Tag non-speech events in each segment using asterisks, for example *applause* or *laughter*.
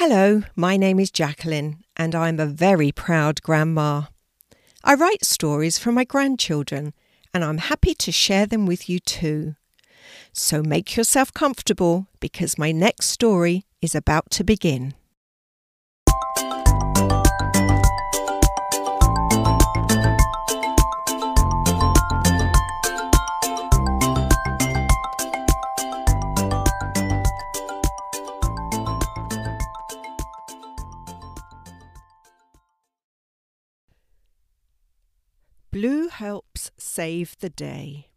Hello, my name is Jacqueline, and I'm a very proud grandma. I write stories for my grandchildren, and I'm happy to share them with you too. So make yourself comfortable because my next story is about to begin. Blue helps save the day.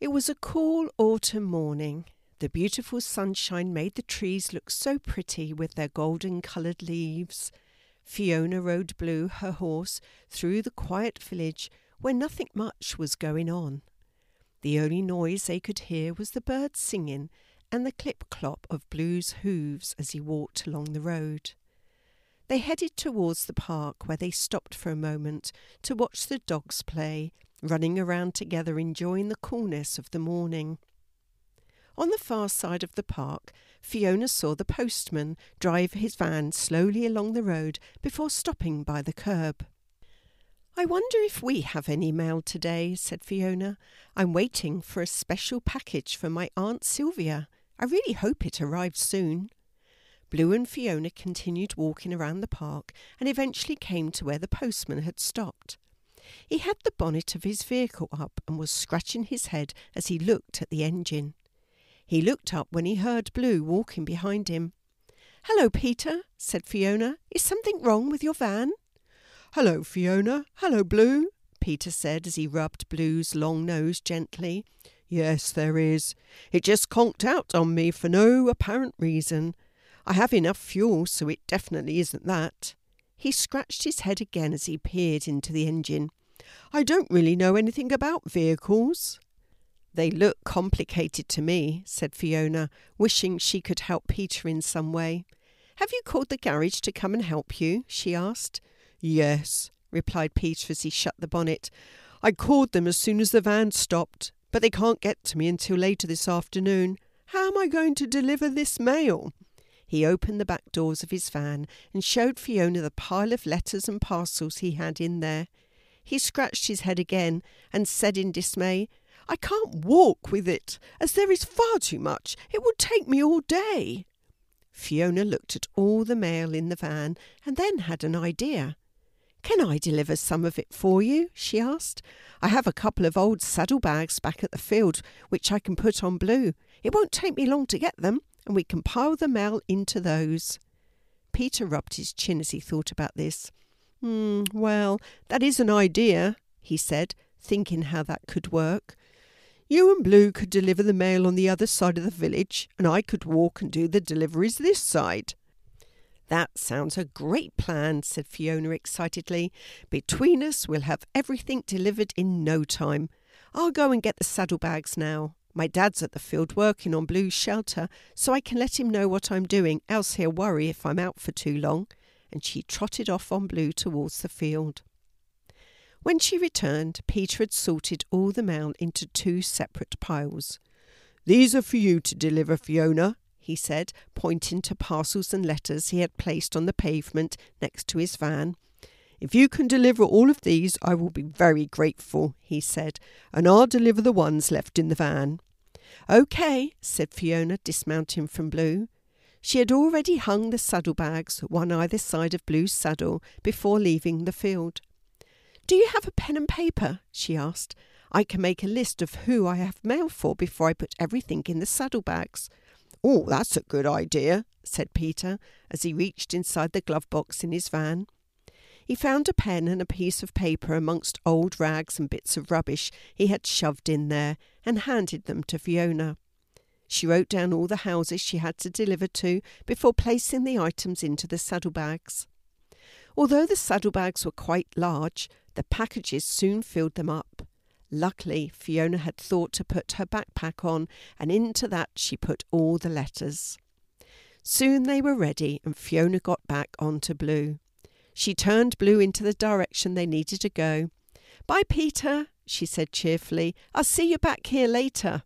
It was a cool autumn morning. The beautiful sunshine made the trees look so pretty with their golden coloured leaves. Fiona rode Blue, her horse, through the quiet village where nothing much was going on. The only noise they could hear was the birds singing and the clip clop of Blue's hooves as he walked along the road. They headed towards the park where they stopped for a moment to watch the dogs play, running around together enjoying the coolness of the morning. On the far side of the park, Fiona saw the postman drive his van slowly along the road before stopping by the curb. I wonder if we have any mail today, said Fiona. I'm waiting for a special package for my Aunt Sylvia. I really hope it arrives soon. Blue and Fiona continued walking around the park and eventually came to where the postman had stopped. He had the bonnet of his vehicle up and was scratching his head as he looked at the engine. He looked up when he heard Blue walking behind him. Hello, Peter, said Fiona. Is something wrong with your van? Hello, Fiona. Hello, Blue, Peter said as he rubbed Blue's long nose gently. Yes, there is. It just conked out on me for no apparent reason. I have enough fuel, so it definitely isn't that. He scratched his head again as he peered into the engine. I don't really know anything about vehicles. They look complicated to me, said Fiona, wishing she could help Peter in some way. Have you called the garage to come and help you? she asked. Yes, replied Peter as he shut the bonnet. I called them as soon as the van stopped, but they can't get to me until later this afternoon. How am I going to deliver this mail? He opened the back doors of his van and showed Fiona the pile of letters and parcels he had in there. He scratched his head again and said in dismay, I can't walk with it, as there is far too much. It would take me all day. Fiona looked at all the mail in the van and then had an idea. Can I deliver some of it for you? she asked. I have a couple of old saddlebags back at the field which I can put on Blue. It won't take me long to get them and we can pile the mail into those. Peter rubbed his chin as he thought about this. Hmm, well, that is an idea, he said, thinking how that could work. You and Blue could deliver the mail on the other side of the village, and I could walk and do the deliveries this side. That sounds a great plan, said Fiona excitedly. Between us, we'll have everything delivered in no time. I'll go and get the saddlebags now. My dad's at the field working on Blue's shelter, so I can let him know what I'm doing, else he'll worry if I'm out for too long. And she trotted off on Blue towards the field. When she returned, Peter had sorted all the mail into two separate piles. These are for you to deliver, Fiona, he said, pointing to parcels and letters he had placed on the pavement next to his van. If you can deliver all of these, I will be very grateful, he said, and I'll deliver the ones left in the van. OK, said Fiona, dismounting from Blue. She had already hung the saddlebags, one either side of Blue's saddle, before leaving the field. Do you have a pen and paper? she asked. I can make a list of who I have mail for before I put everything in the saddlebags. Oh, that's a good idea, said Peter, as he reached inside the glove box in his van. He found a pen and a piece of paper amongst old rags and bits of rubbish he had shoved in there and handed them to Fiona. She wrote down all the houses she had to deliver to before placing the items into the saddlebags. Although the saddlebags were quite large, the packages soon filled them up. Luckily, Fiona had thought to put her backpack on, and into that she put all the letters. Soon they were ready, and Fiona got back on to Blue. She turned Blue into the direction they needed to go. Bye, Peter, she said cheerfully. I'll see you back here later.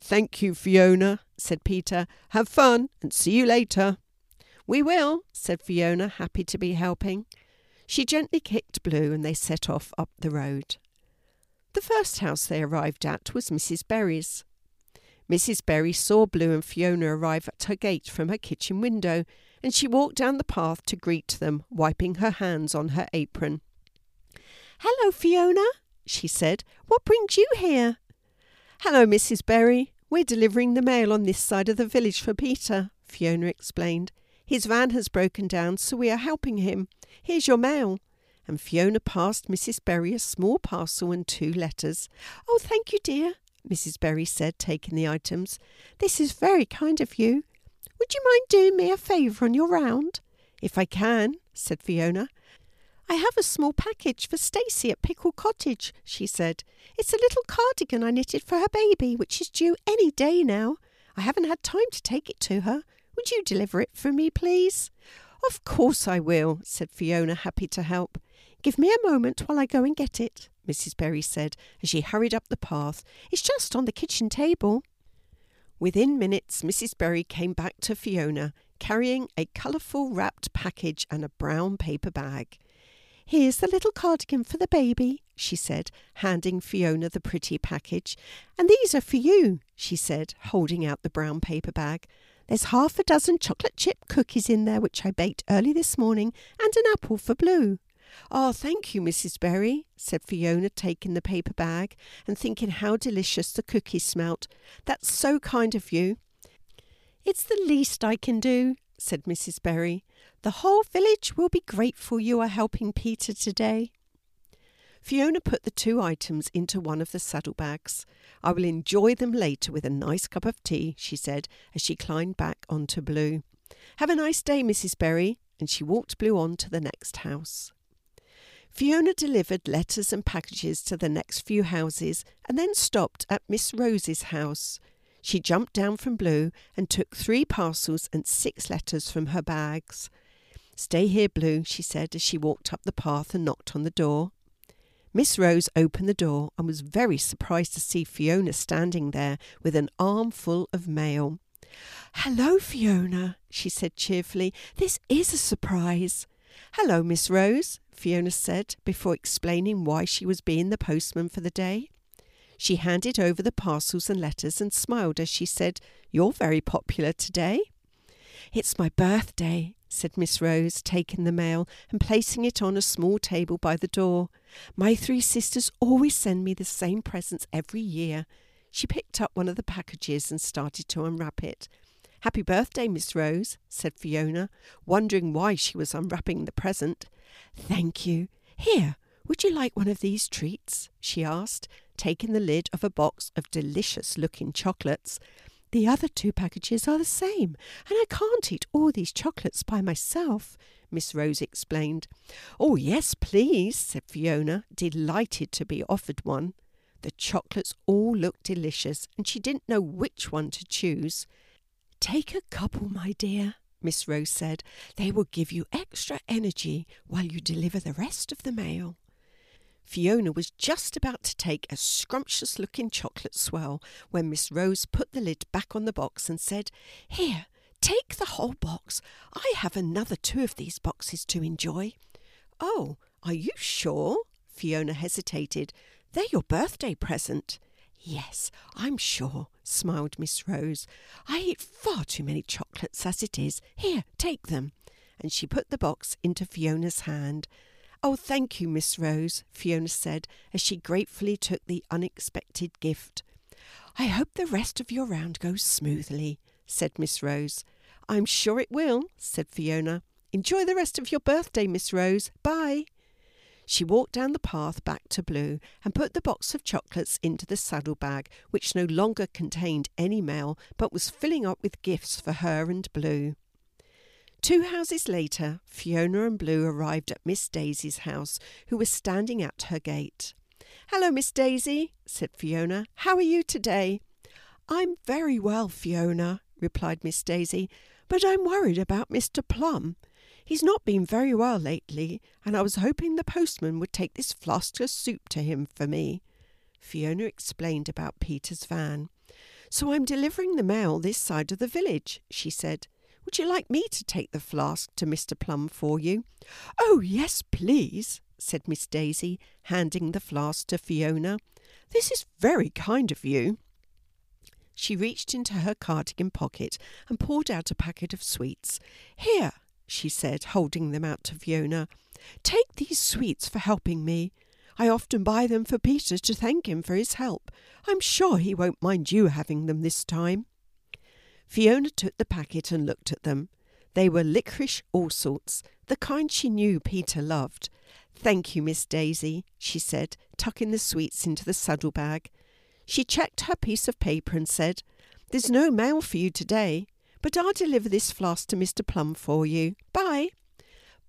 Thank you, Fiona, said Peter. Have fun and see you later. We will, said Fiona, happy to be helping. She gently kicked Blue and they set off up the road. The first house they arrived at was Mrs. Berry's. Mrs. Berry saw Blue and Fiona arrive at her gate from her kitchen window, and she walked down the path to greet them, wiping her hands on her apron. Hello, Fiona, she said. What brings you here? Hello, Mrs. Berry. We're delivering the mail on this side of the village for Peter, Fiona explained. His van has broken down, so we are helping him. Here's your mail. And Fiona passed Mrs. Berry a small parcel and two letters. Oh, thank you, dear, Mrs. Berry said, taking the items. This is very kind of you. Would you mind doing me a favour on your round? If I can, said Fiona. I have a small package for Stacey at Pickle Cottage, she said. It's a little cardigan I knitted for her baby, which is due any day now. I haven't had time to take it to her. Would you deliver it for me, please? Of course I will, said Fiona, happy to help. Give me a moment while I go and get it, Mrs. Berry said as she hurried up the path. It's just on the kitchen table. Within minutes, Mrs. Berry came back to Fiona, carrying a colourful wrapped package and a brown paper bag. Here's the little cardigan for the baby, she said, handing Fiona the pretty package. And these are for you, she said, holding out the brown paper bag. There's half a dozen chocolate chip cookies in there, which I baked early this morning, and an apple for Blue. Oh, thank you, Mrs. Berry, said Fiona, taking the paper bag and thinking how delicious the cookies smelt. That's so kind of you. It's the least I can do, said Mrs. Berry. The whole village will be grateful you are helping Peter today. Fiona put the two items into one of the saddlebags. I will enjoy them later with a nice cup of tea, she said as she climbed back onto Blue. Have a nice day, Mrs. Berry, and she walked Blue on to the next house. Fiona delivered letters and packages to the next few houses and then stopped at Miss Rose's house. She jumped down from Blue and took three parcels and six letters from her bags. Stay here, Blue, she said as she walked up the path and knocked on the door. Miss Rose opened the door and was very surprised to see Fiona standing there with an armful of mail. Hello, Fiona, she said cheerfully. This is a surprise. Hello, Miss Rose, Fiona said before explaining why she was being the postman for the day. She handed over the parcels and letters and smiled as she said, You're very popular today. It's my birthday, said Miss Rose, taking the mail and placing it on a small table by the door. My three sisters always send me the same presents every year. She picked up one of the packages and started to unwrap it. Happy birthday, Miss Rose, said Fiona, wondering why she was unwrapping the present. Thank you. Here, would you like one of these treats? she asked, taking the lid of a box of delicious looking chocolates. The other two packages are the same, and I can't eat all these chocolates by myself, Miss Rose explained. Oh, yes, please, said Fiona, delighted to be offered one. The chocolates all looked delicious, and she didn't know which one to choose. Take a couple, my dear, Miss Rose said. They will give you extra energy while you deliver the rest of the mail. Fiona was just about to take a scrumptious looking chocolate swell when Miss Rose put the lid back on the box and said, Here, take the whole box. I have another two of these boxes to enjoy. Oh, are you sure? Fiona hesitated. They're your birthday present. Yes, I'm sure, smiled Miss Rose. I eat far too many chocolates as it is. Here, take them. And she put the box into Fiona's hand. Oh, thank you, Miss Rose, Fiona said as she gratefully took the unexpected gift. I hope the rest of your round goes smoothly, said Miss Rose. I'm sure it will, said Fiona. Enjoy the rest of your birthday, Miss Rose. Bye. She walked down the path back to Blue and put the box of chocolates into the saddlebag, which no longer contained any mail but was filling up with gifts for her and Blue. Two houses later, Fiona and Blue arrived at Miss Daisy's house, who was standing at her gate. Hello, Miss Daisy, said Fiona. How are you today? I'm very well, Fiona, replied Miss Daisy, but I'm worried about Mr. Plum. He's not been very well lately, and I was hoping the postman would take this flask of soup to him for me. Fiona explained about Peter's van. So I'm delivering the mail this side of the village, she said. Would you like me to take the flask to Mr. Plum for you? Oh, yes, please, said Miss Daisy, handing the flask to Fiona. This is very kind of you. She reached into her cardigan pocket and pulled out a packet of sweets. Here, she said, holding them out to Fiona. Take these sweets for helping me. I often buy them for Peter to thank him for his help. I'm sure he won't mind you having them this time. Fiona took the packet and looked at them. They were licorice all sorts, the kind she knew Peter loved. Thank you, Miss Daisy, she said, tucking the sweets into the saddlebag. She checked her piece of paper and said, There's no mail for you today, but I'll deliver this flask to Mr. Plum for you. Bye.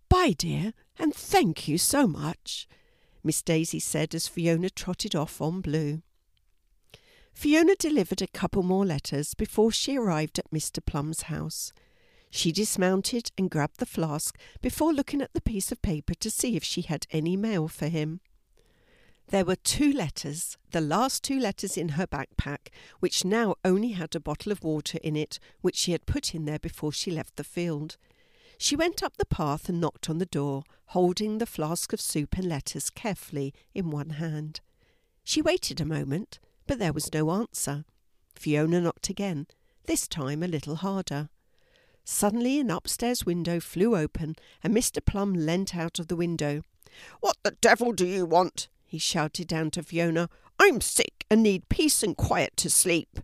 Bye, dear, and thank you so much, Miss Daisy said as Fiona trotted off on Blue. Fiona delivered a couple more letters before she arrived at Mr. Plum's house. She dismounted and grabbed the flask before looking at the piece of paper to see if she had any mail for him. There were two letters, the last two letters in her backpack, which now only had a bottle of water in it, which she had put in there before she left the field. She went up the path and knocked on the door, holding the flask of soup and letters carefully in one hand. She waited a moment, but there was no answer. Fiona knocked again, this time a little harder. Suddenly an upstairs window flew open, and Mr. Plum leant out of the window. What the devil do you want? He shouted down to Fiona. I'm sick and need peace and quiet to sleep.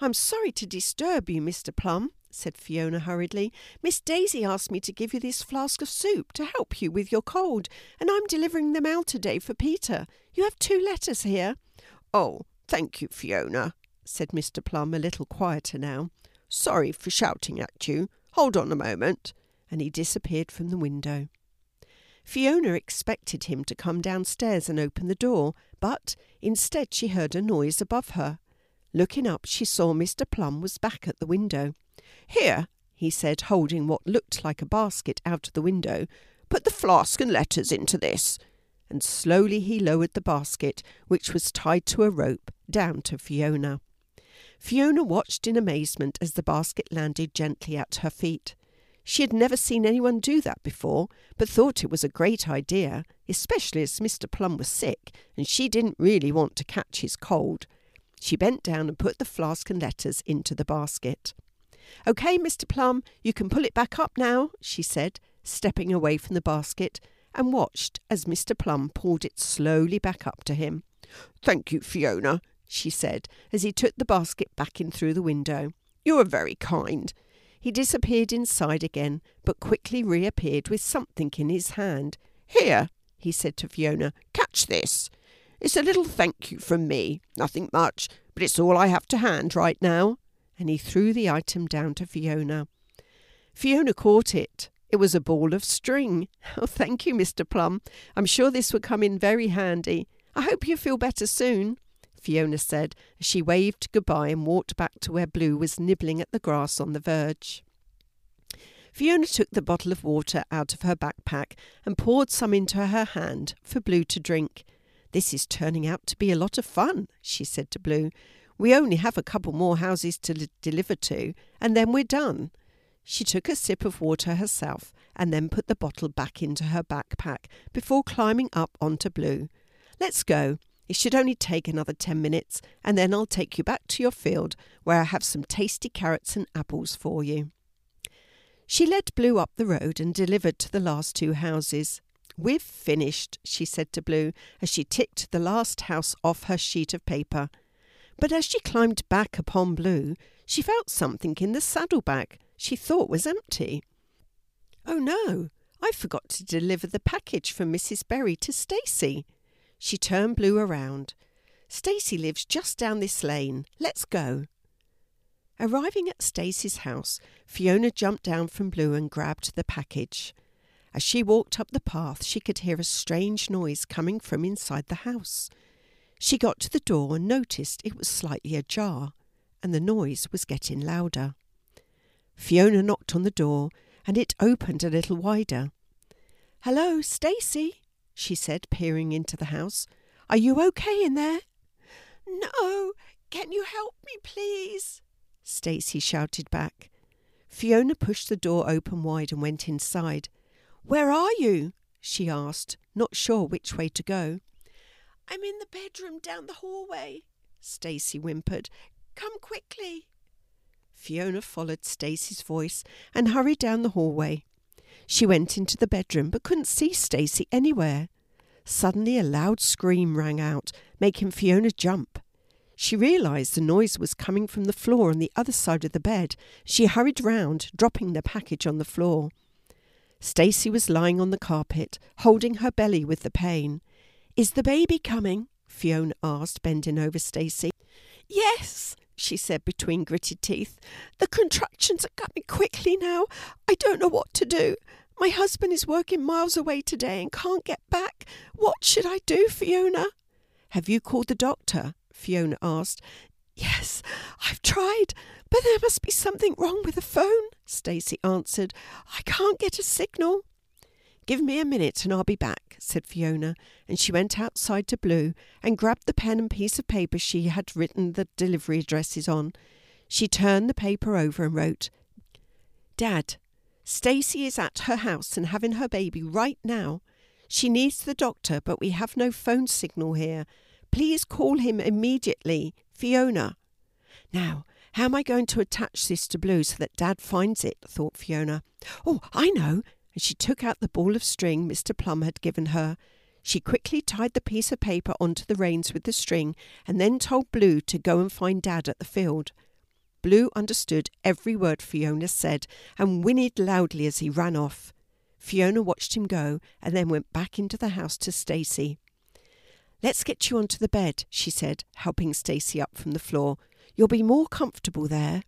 I'm sorry to disturb you, Mr. Plum, said Fiona hurriedly. Miss Daisy asked me to give you this flask of soup to help you with your cold, and I'm delivering them out today for Peter. You have two letters here. Oh, thank you, Fiona, said Mr. Plum, a little quieter now. Sorry for shouting at you. Hold on a moment. And he disappeared from the window. Fiona expected him to come downstairs and open the door, but instead she heard a noise above her. Looking up, she saw Mr. Plum was back at the window. Here, he said, holding what looked like a basket out of the window, put the flask and letters into this. And slowly he lowered the basket, which was tied to a rope, down to Fiona. Fiona watched in amazement as the basket landed gently at her feet. She had never seen anyone do that before, but thought it was a great idea, especially as Mr. Plum was sick and she didn't really want to catch his cold. She bent down and put the flask and letters into the basket. OK, Mr. Plum, you can pull it back up now, she said, stepping away from the basket, and watched as Mr. Plum pulled it slowly back up to him. Thank you, Fiona, she said, as he took the basket back in through the window. You are very kind. He disappeared inside again, but quickly reappeared with something in his hand. Here, he said to Fiona, catch this. It's a little thank you from me. Nothing much, but it's all I have to hand right now. And he threw the item down to Fiona. Fiona caught it. It was a ball of string. *laughs* Oh, thank you, Mr. Plum. I'm sure this will come in very handy. I hope you feel better soon. Fiona said as she waved goodbye and walked back to where Blue was nibbling at the grass on the verge. Fiona took the bottle of water out of her backpack and poured some into her hand for Blue to drink. This is turning out to be a lot of fun, she said to Blue. We only have a couple more houses to li- deliver to, and then we're done. She took a sip of water herself and then put the bottle back into her backpack before climbing up onto Blue. Let's go. It should only take another 10 minutes, and then I'll take you back to your field where I have some tasty carrots and apples for you. She led Blue up the road and delivered to the last two houses. We've finished, she said to Blue as she ticked the last house off her sheet of paper. But as she climbed back upon Blue, she felt something in the saddlebag she thought was empty. Oh no, I forgot to deliver the package from Mrs. Berry to Stacey. She turned Blue around. Stacey lives just down this lane. Let's go. Arriving at Stacey's house, Fiona jumped down from Blue and grabbed the package. As she walked up the path, she could hear a strange noise coming from inside the house. She got to the door and noticed it was slightly ajar, and the noise was getting louder. Fiona knocked on the door, and it opened a little wider. Hello, Stacey, she said, peering into the house. Are you okay in there? No. Can you help me, please? Stacey shouted back. Fiona pushed the door open wide and went inside. Where are you? she asked, not sure which way to go. I'm in the bedroom down the hallway, Stacey whimpered. Come quickly. Fiona followed Stacey's voice and hurried down the hallway. She went into the bedroom but couldn't see Stacey anywhere. Suddenly a loud scream rang out, making Fiona jump. She realized the noise was coming from the floor on the other side of the bed. She hurried round, dropping the package on the floor. Stacey was lying on the carpet, holding her belly with the pain. Is the baby coming? Fiona asked, bending over Stacey. Yes, she said between gritted teeth. The contractions are coming quickly now. I don't know what to do. My husband is working miles away today and can't get back. What should I do, Fiona? Have you called the doctor? Fiona asked. Yes, I've tried, but there must be something wrong with the phone, Stacey answered. I can't get a signal. Give me a minute and I'll be back, said Fiona, and she went outside to Blue and grabbed the pen and piece of paper she had written the delivery addresses on. She turned the paper over and wrote, Dad, Stacey is at her house and having her baby right now. She needs the doctor, but we have no phone signal here. Please call him immediately. Fiona. Now, how am I going to attach this to Blue so that Dad finds it? thought Fiona. Oh, I know. And she took out the ball of string Mr. Plum had given her. She quickly tied the piece of paper onto the reins with the string and then told Blue to go and find Dad at the field. Blue understood every word Fiona said and whinnied loudly as he ran off. Fiona watched him go and then went back into the house to Stacey. Let's get you onto the bed, she said, helping Stacey up from the floor. You'll be more comfortable there.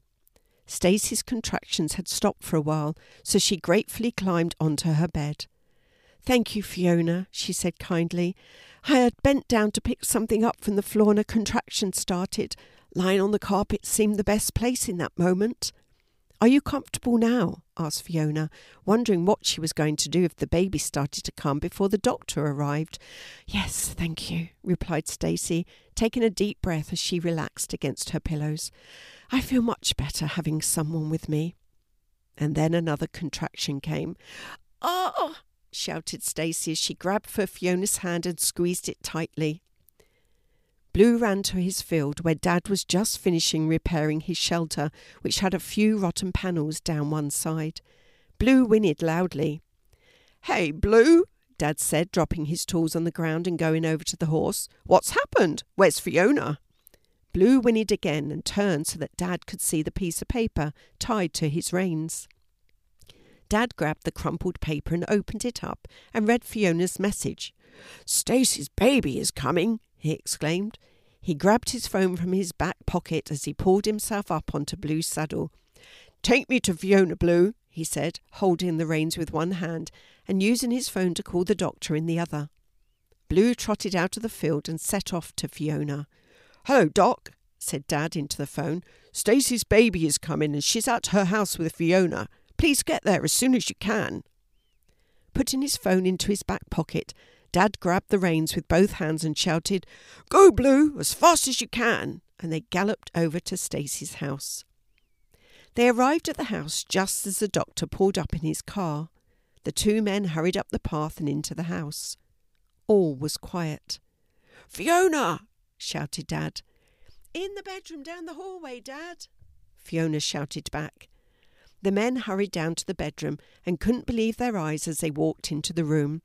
Stacey's contractions had stopped for a while, so she gratefully climbed onto her bed. Thank you, Fiona, she said kindly. I had bent down to pick something up from the floor and a contraction started. Lying on the carpet seemed the best place in that moment. Are you comfortable now? asked Fiona, wondering what she was going to do if the baby started to come before the doctor arrived. Yes, thank you, replied Stacey, taking a deep breath as she relaxed against her pillows. I feel much better having someone with me. And then another contraction came. Oh! shouted Stacey as she grabbed for Fiona's hand and squeezed it tightly. Blue ran to his field where Dad was just finishing repairing his shelter, which had a few rotten panels down one side. Blue whinnied loudly. Hey, Blue, Dad said, dropping his tools on the ground and going over to the horse. What's happened? Where's Fiona? Blue whinnied again and turned so that Dad could see the piece of paper tied to his reins. Dad grabbed the crumpled paper and opened it up and read Fiona's message. Stacey's baby is coming, he exclaimed. He grabbed his phone from his back pocket as he pulled himself up onto Blue's saddle. Take me to Fiona Blue, he said, holding the reins with one hand and using his phone to call the doctor in the other. Blue trotted out of the field and set off to Fiona. Hello, Doc, said Dad into the phone. Stacey's baby is coming and she's at her house with Fiona. Please get there as soon as you can. Putting his phone into his back pocket, Dad grabbed the reins with both hands and shouted, Go, Blue, as fast as you can! And they galloped over to Stacy's house. They arrived at the house just as the doctor pulled up in his car. The two men hurried up the path and into the house. All was quiet. Fiona! shouted Dad. In the bedroom down the hallway, Dad, Fiona shouted back. The men hurried down to the bedroom and couldn't believe their eyes as they walked into the room.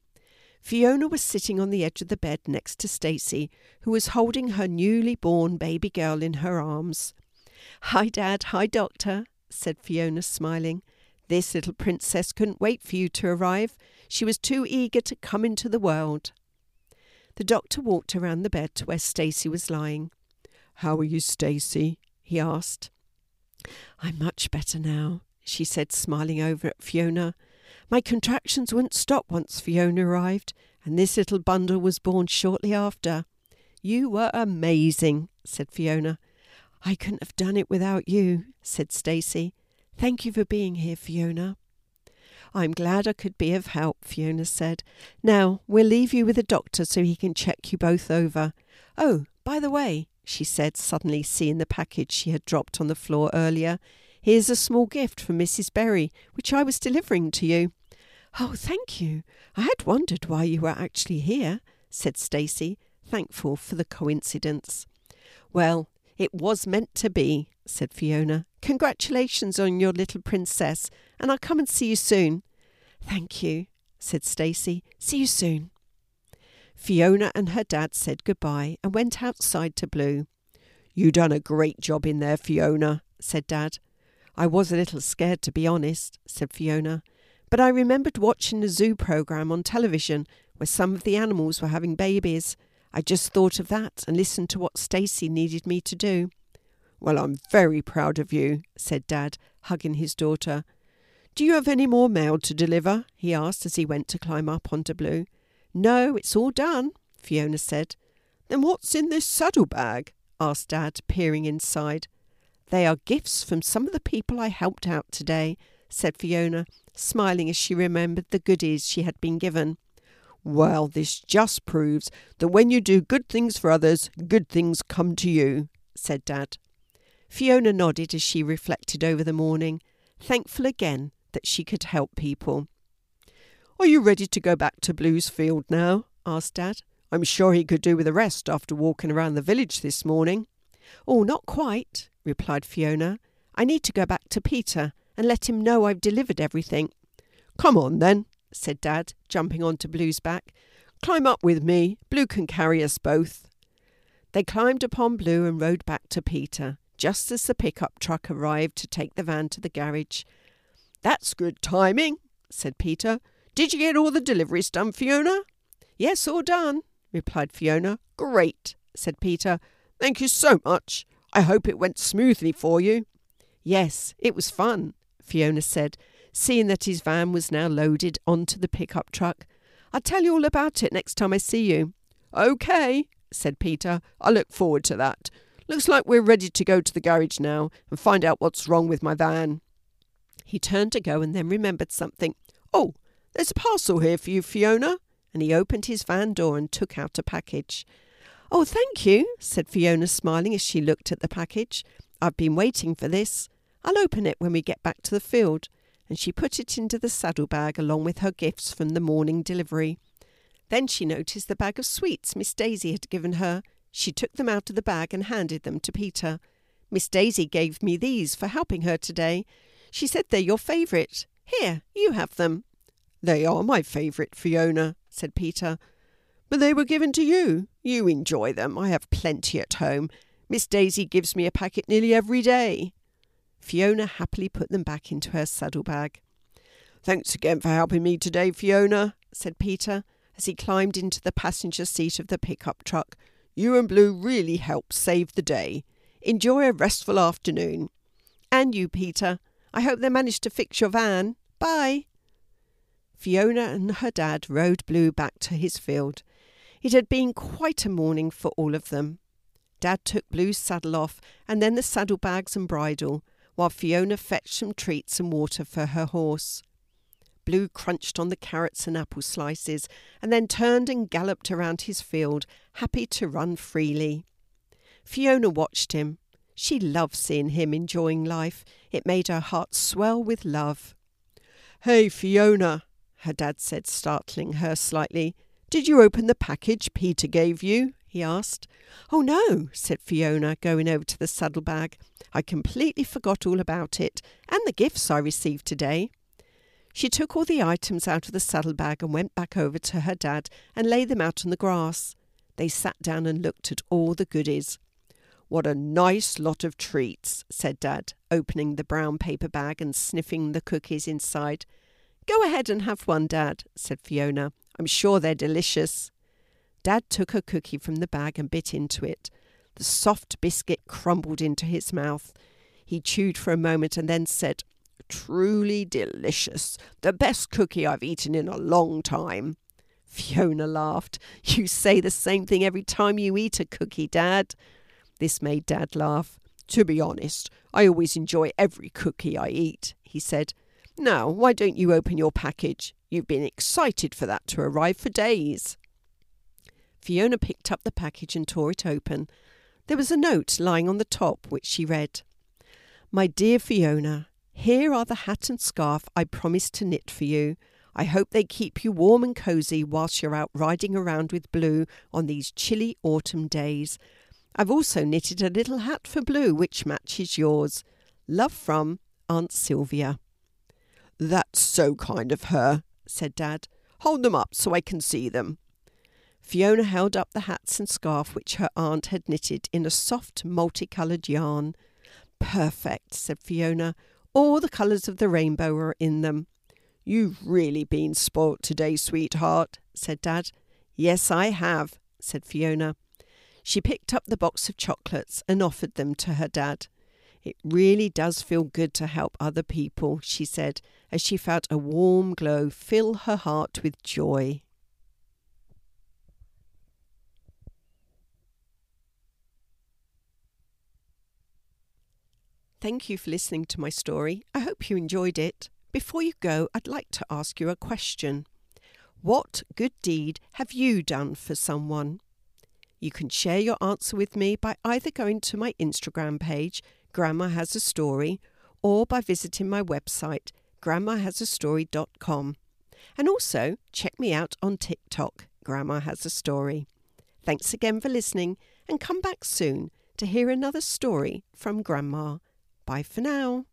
Fiona was sitting on the edge of the bed next to Stacey, who was holding her newly born baby girl in her arms. Hi, Dad. Hi, Doctor, said Fiona, smiling. This little princess couldn't wait for you to arrive. She was too eager to come into the world. The doctor walked around the bed to where Stacey was lying. How are you, Stacey? he asked. I'm much better now, she said, smiling over at Fiona. My contractions wouldn't stop once Fiona arrived, and this little bundle was born shortly after. You were amazing, said Fiona. I couldn't have done it without you, said Stacey. Thank you for being here, Fiona. I'm glad I could be of help, Fiona said. Now we'll leave you with the doctor so he can check you both over. Oh, by the way, she said, suddenly seeing the package she had dropped on the floor earlier, Here's a small gift from Mrs. Berry, which I was delivering to you. Oh, thank you. I had wondered why you were actually here, said Stacey, thankful for the coincidence. Well, it was meant to be, said Fiona. Congratulations on your little princess, and I'll come and see you soon. Thank you, said Stacey. See you soon. Fiona and her dad said goodbye and went outside to Blue. You done a great job in there, Fiona, said Dad. I was a little scared, to be honest, said Fiona, but I remembered watching the zoo program on television where some of the animals were having babies. I just thought of that and listened to what Stacey needed me to do. Well, I'm very proud of you, said Dad, hugging his daughter. Do you have any more mail to deliver? he asked as he went to climb up onto Blue. No, it's all done, Fiona said. Then what's in this saddlebag? asked Dad, peering inside. They are gifts from some of the people I helped out today, said Fiona, smiling as she remembered the goodies she had been given. Well, this just proves that when you do good things for others, good things come to you, said Dad. Fiona nodded as she reflected over the morning, thankful again that she could help people. Are you ready to go back to Bluesfield now? asked Dad. I'm sure he could do with a rest after walking around the village this morning. Oh, not quite, replied Fiona. I need to go back to Peter and let him know I've delivered everything. Come on, then, said Dad, jumping onto Blue's back. Climb up with me. Blue can carry us both. They climbed upon Blue and rode back to Peter, just as the pickup truck arrived to take the van to the garage. That's good timing, said Peter. Did you get all the deliveries done, Fiona? Yes, all done, replied Fiona. Great, said Peter. Thank you so much. I hope it went smoothly for you. Yes, it was fun, Fiona said, seeing that his van was now loaded onto the pickup truck. I'll tell you all about it next time I see you. OK, said Peter. I look forward to that. Looks like we're ready to go to the garage now and find out what's wrong with my van. He turned to go and then remembered something. Oh, there's a parcel here for you, Fiona. And he opened his van door and took out a package. Oh, thank you, said Fiona, smiling as she looked at the package. I've been waiting for this. I'll open it when we get back to the field. And she put it into the saddlebag along with her gifts from the morning delivery. Then she noticed the bag of sweets Miss Daisy had given her. She took them out of the bag and handed them to Peter. Miss Daisy gave me these for helping her today. She said they're your favourite. Here, you have them. They are my favourite, Fiona, said Peter. But they were given to you. You enjoy them. I have plenty at home. Miss Daisy gives me a packet nearly every day. Fiona happily put them back into her saddlebag. Thanks again for helping me today, Fiona, said Peter as he climbed into the passenger seat of the pickup truck. You and Blue really helped save the day. Enjoy a restful afternoon. And you, Peter. I hope they managed to fix your van. Bye. Fiona and her dad rode Blue back to his field. It had been quite a morning for all of them. Dad took Blue's saddle off and then the saddlebags and bridle, while Fiona fetched some treats and water for her horse. Blue crunched on the carrots and apple slices and then turned and galloped around his field, happy to run freely. Fiona watched him. She loved seeing him enjoying life. It made her heart swell with love. Hey, Fiona, her dad said, startling her slightly. Did you open the package Peter gave you? he asked. Oh, no, said Fiona, going over to the saddlebag. I completely forgot all about it, and the gifts I received today. She took all the items out of the saddlebag and went back over to her dad and laid them out on the grass. They sat down and looked at all the goodies. What a nice lot of treats, said Dad, opening the brown paper bag and sniffing the cookies inside. Go ahead and have one, Dad, said Fiona. I'm sure they're delicious. Dad took a cookie from the bag and bit into it. The soft biscuit crumbled into his mouth. He chewed for a moment and then said, Truly delicious. The best cookie I've eaten in a long time. Fiona laughed. You say the same thing every time you eat a cookie, Dad. This made Dad laugh. To be honest, I always enjoy every cookie I eat, he said. Now, why don't you open your package? You've been excited for that to arrive for days. Fiona picked up the package and tore it open. There was a note lying on the top which she read. My dear Fiona, here are the hat and scarf I promised to knit for you. I hope they keep you warm and cosy whilst you're out riding around with Blue on these chilly autumn days. I've also knitted a little hat for Blue which matches yours. Love from Aunt Sylvia. That's so kind of her, said Dad. Hold them up so I can see them. Fiona held up the hats and scarf which her aunt had knitted in a soft multicoloured yarn. Perfect, said Fiona. All the colours of the rainbow are in them. You've really been spoilt today, sweetheart, said Dad. Yes, I have, said Fiona. She picked up the box of chocolates and offered them to her dad. It really does feel good to help other people, she said, as she felt a warm glow fill her heart with joy. Thank you for listening to my story. I hope you enjoyed it. Before you go, I'd like to ask you a question. What good deed have you done for someone? You can share your answer with me by either going to my Instagram page, Grandma Has a Story, or by visiting my website, grandmahasastory.com. And also check me out on TikTok, Grandma Has a Story. Thanks again for listening and come back soon to hear another story from Grandma. Bye for now.